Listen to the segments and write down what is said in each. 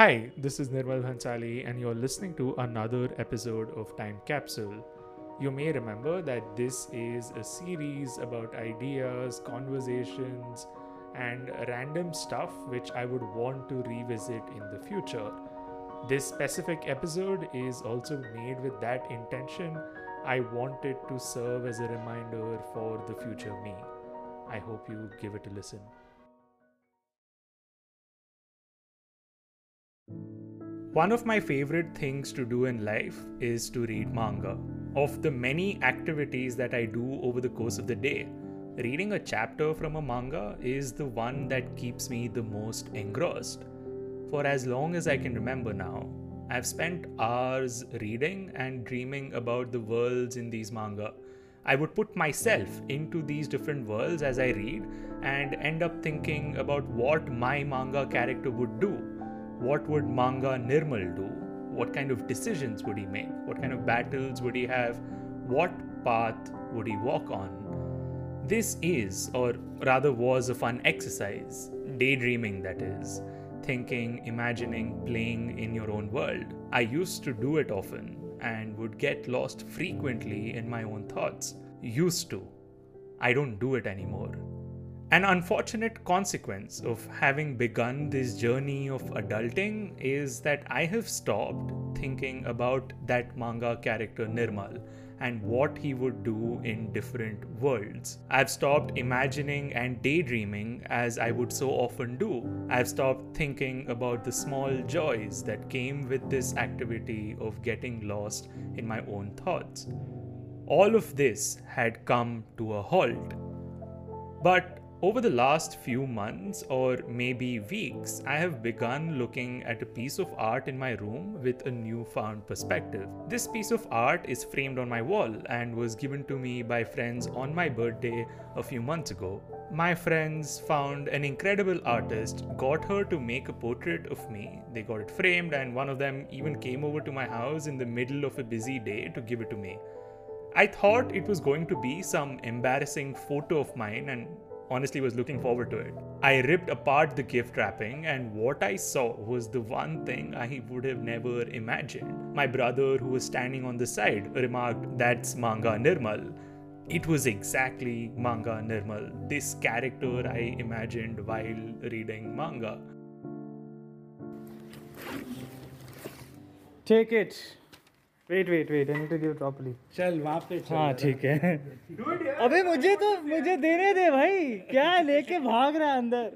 Hi, this is Nirmal Bhansali, and you're listening to another episode of Time Capsule. You may remember that this is a series about ideas, conversations, and random stuff which I would want to revisit in the future. This specific episode is also made with that intention. I want it to serve as a reminder for the future me. I hope you give it a listen. One of my favorite things to do in life is to read manga. Of the many activities that I do over the course of the day, reading a chapter from a manga is the one that keeps me the most engrossed. For as long as I can remember now, I've spent hours reading and dreaming about the worlds in these manga. I would put myself into these different worlds as I read and end up thinking about what my manga character would do what would manga Nirmal do? What kind of decisions would he make? What kind of battles would he have? What path would he walk on? This is, or rather was, a fun exercise. Daydreaming, that is. Thinking, imagining, playing in your own world. I used to do it often and would get lost frequently in my own thoughts. Used to. I don't do it anymore. An unfortunate consequence of having begun this journey of adulting is that I have stopped thinking about that manga character Nirmal and what he would do in different worlds. I've stopped imagining and daydreaming as I would so often do. I've stopped thinking about the small joys that came with this activity of getting lost in my own thoughts. All of this had come to a halt. But over the last few months or maybe weeks, I have begun looking at a piece of art in my room with a newfound perspective. This piece of art is framed on my wall and was given to me by friends on my birthday a few months ago. My friends found an incredible artist, got her to make a portrait of me. They got it framed, and one of them even came over to my house in the middle of a busy day to give it to me. I thought it was going to be some embarrassing photo of mine, and honestly was looking forward to it. I ripped apart the gift wrapping, and what I saw was the one thing I would have never imagined. My brother, who was standing on the side, remarked, That's manga Nirmal. It was exactly manga Nirmal, this character I imagined while reading manga. Take it. Wait wait wait I need to give properly चल वहाँ पे चल। हाँ ठीक है। अबे मुझे तो मुझे देने दे भाई। क्या लेके भाग रहा है अंदर?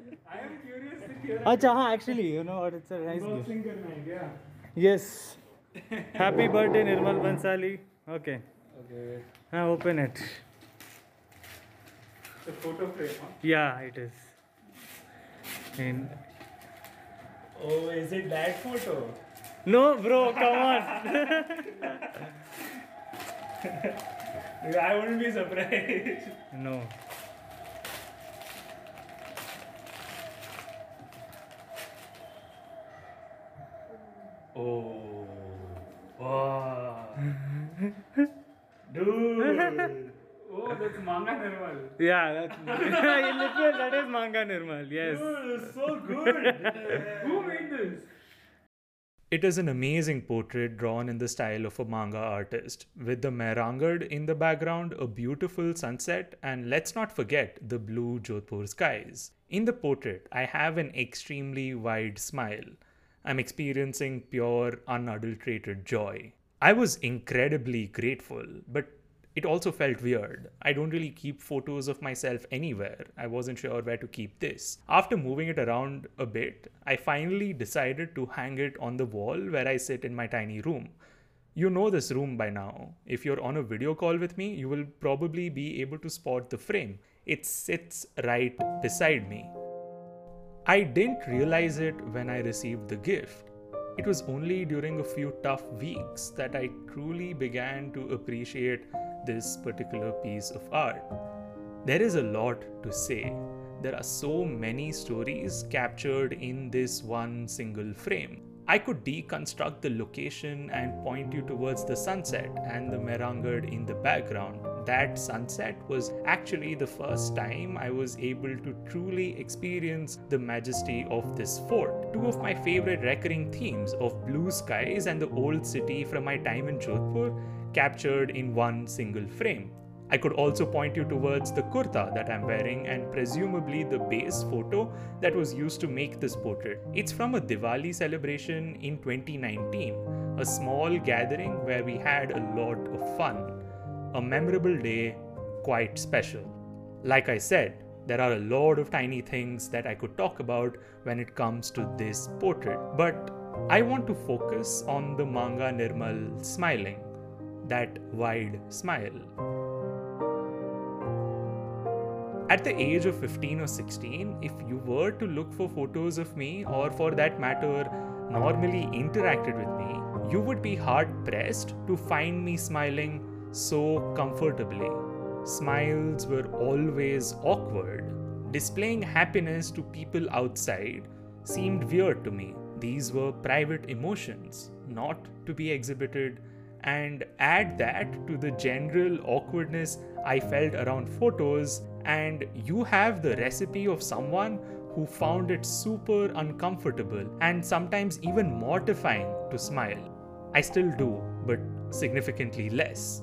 अच्छा हाँ actually you know what it's a nice gift yes happy birthday Nirmal Bansali okay हाँ ओपन इट photo frame. या it is in Oh, is it that photo? No, bro, come on. I wouldn't be surprised. No. Oh. Wow. Dude. Oh, that's manga Nirmal. Yeah, that's literally that is manga Nirmal. Yes. Dude, so good. Who made this? It is an amazing portrait drawn in the style of a manga artist, with the Mehrangarh in the background, a beautiful sunset, and let's not forget the blue Jodhpur skies. In the portrait, I have an extremely wide smile. I'm experiencing pure, unadulterated joy. I was incredibly grateful, but it also felt weird. I don't really keep photos of myself anywhere. I wasn't sure where to keep this. After moving it around a bit, I finally decided to hang it on the wall where I sit in my tiny room. You know this room by now. If you're on a video call with me, you will probably be able to spot the frame. It sits right beside me. I didn't realize it when I received the gift. It was only during a few tough weeks that I truly began to appreciate this particular piece of art. There is a lot to say. There are so many stories captured in this one single frame. I could deconstruct the location and point you towards the sunset and the Mehrangarh in the background. that sunset was actually the first time I was able to truly experience the majesty of this fort. Two of my favorite recurring themes of blue skies and the old city from my time in Jodhpur captured in one single frame. I could also point you towards the kurta that I'm wearing and presumably the base photo that was used to make this portrait. It's from a Diwali celebration in 2019, a small gathering where we had a lot of fun. A memorable day, quite special. Like I said, there are a lot of tiny things that I could talk about when it comes to this portrait, but I want to focus on the manga Nirmal smiling, that wide smile. At the age of 15 or 16, if you were to look for photos of me, or for that matter, normally interacted with me, you would be hard pressed to find me smiling so comfortably. Smiles were always awkward. Displaying happiness to people outside seemed weird to me. These were private emotions, not to be exhibited and add that to the general awkwardness I felt around photos, and you have the recipe of someone who found it super uncomfortable and sometimes even mortifying to smile. I still do, but significantly less.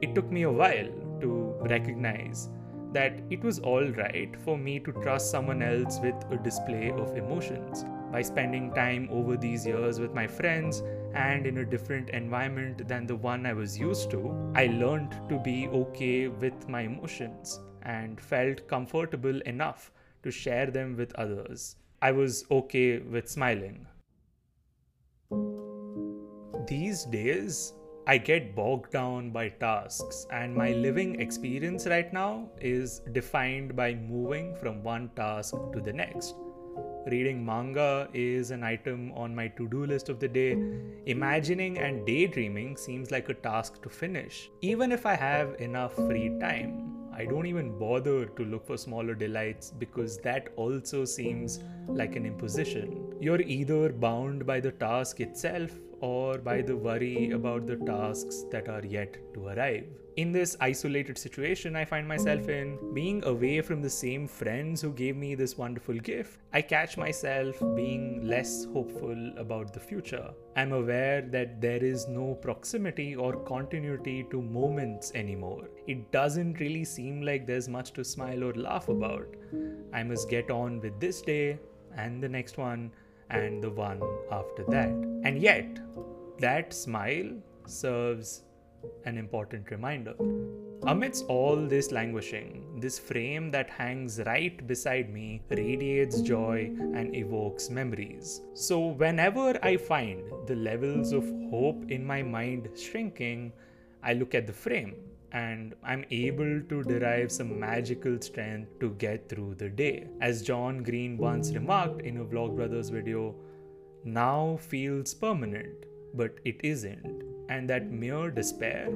It took me a while to recognize that it was alright for me to trust someone else with a display of emotions. By spending time over these years with my friends and in a different environment than the one I was used to, I learned to be okay with my emotions and felt comfortable enough to share them with others. I was okay with smiling. These days, I get bogged down by tasks, and my living experience right now is defined by moving from one task to the next. Reading manga is an item on my to do list of the day. Imagining and daydreaming seems like a task to finish. Even if I have enough free time, I don't even bother to look for smaller delights because that also seems like an imposition. You're either bound by the task itself or by the worry about the tasks that are yet to arrive. In this isolated situation I find myself in, being away from the same friends who gave me this wonderful gift, I catch myself being less hopeful about the future. I'm aware that there is no proximity or continuity to moments anymore. It doesn't really seem like there's much to smile or laugh about. I must get on with this day and the next one and the one after that. And yet, that smile serves an important reminder. Amidst all this languishing, this frame that hangs right beside me radiates joy and evokes memories. So, whenever I find the levels of hope in my mind shrinking, I look at the frame and I'm able to derive some magical strength to get through the day. As John Green once remarked in a Vlogbrothers video, now feels permanent, but it isn't, and that mere despair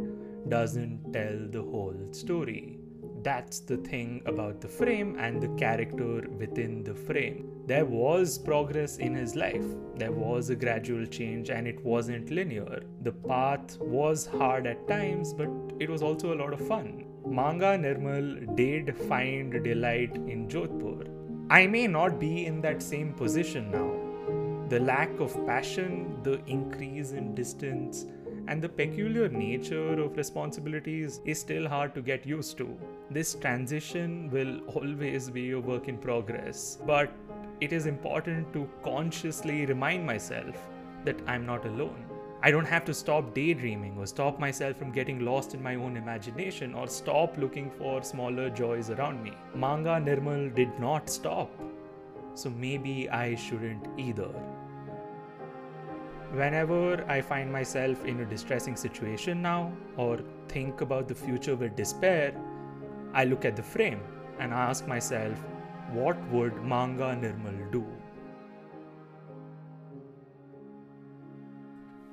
doesn't tell the whole story. That's the thing about the frame and the character within the frame. There was progress in his life, there was a gradual change, and it wasn't linear. The path was hard at times, but it was also a lot of fun. Manga Nirmal did find delight in Jodhpur. I may not be in that same position now, the lack of passion, the increase in distance, and the peculiar nature of responsibilities is still hard to get used to. This transition will always be a work in progress, but it is important to consciously remind myself that I'm not alone. I don't have to stop daydreaming or stop myself from getting lost in my own imagination or stop looking for smaller joys around me. Manga Nirmal did not stop, so maybe I shouldn't either. Whenever I find myself in a distressing situation now or think about the future with despair, I look at the frame and ask myself, what would Manga Nirmal do?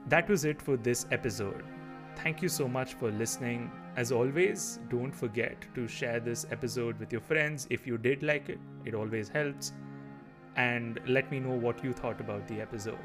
That was it for this episode. Thank you so much for listening. As always, don't forget to share this episode with your friends if you did like it, it always helps. And let me know what you thought about the episode.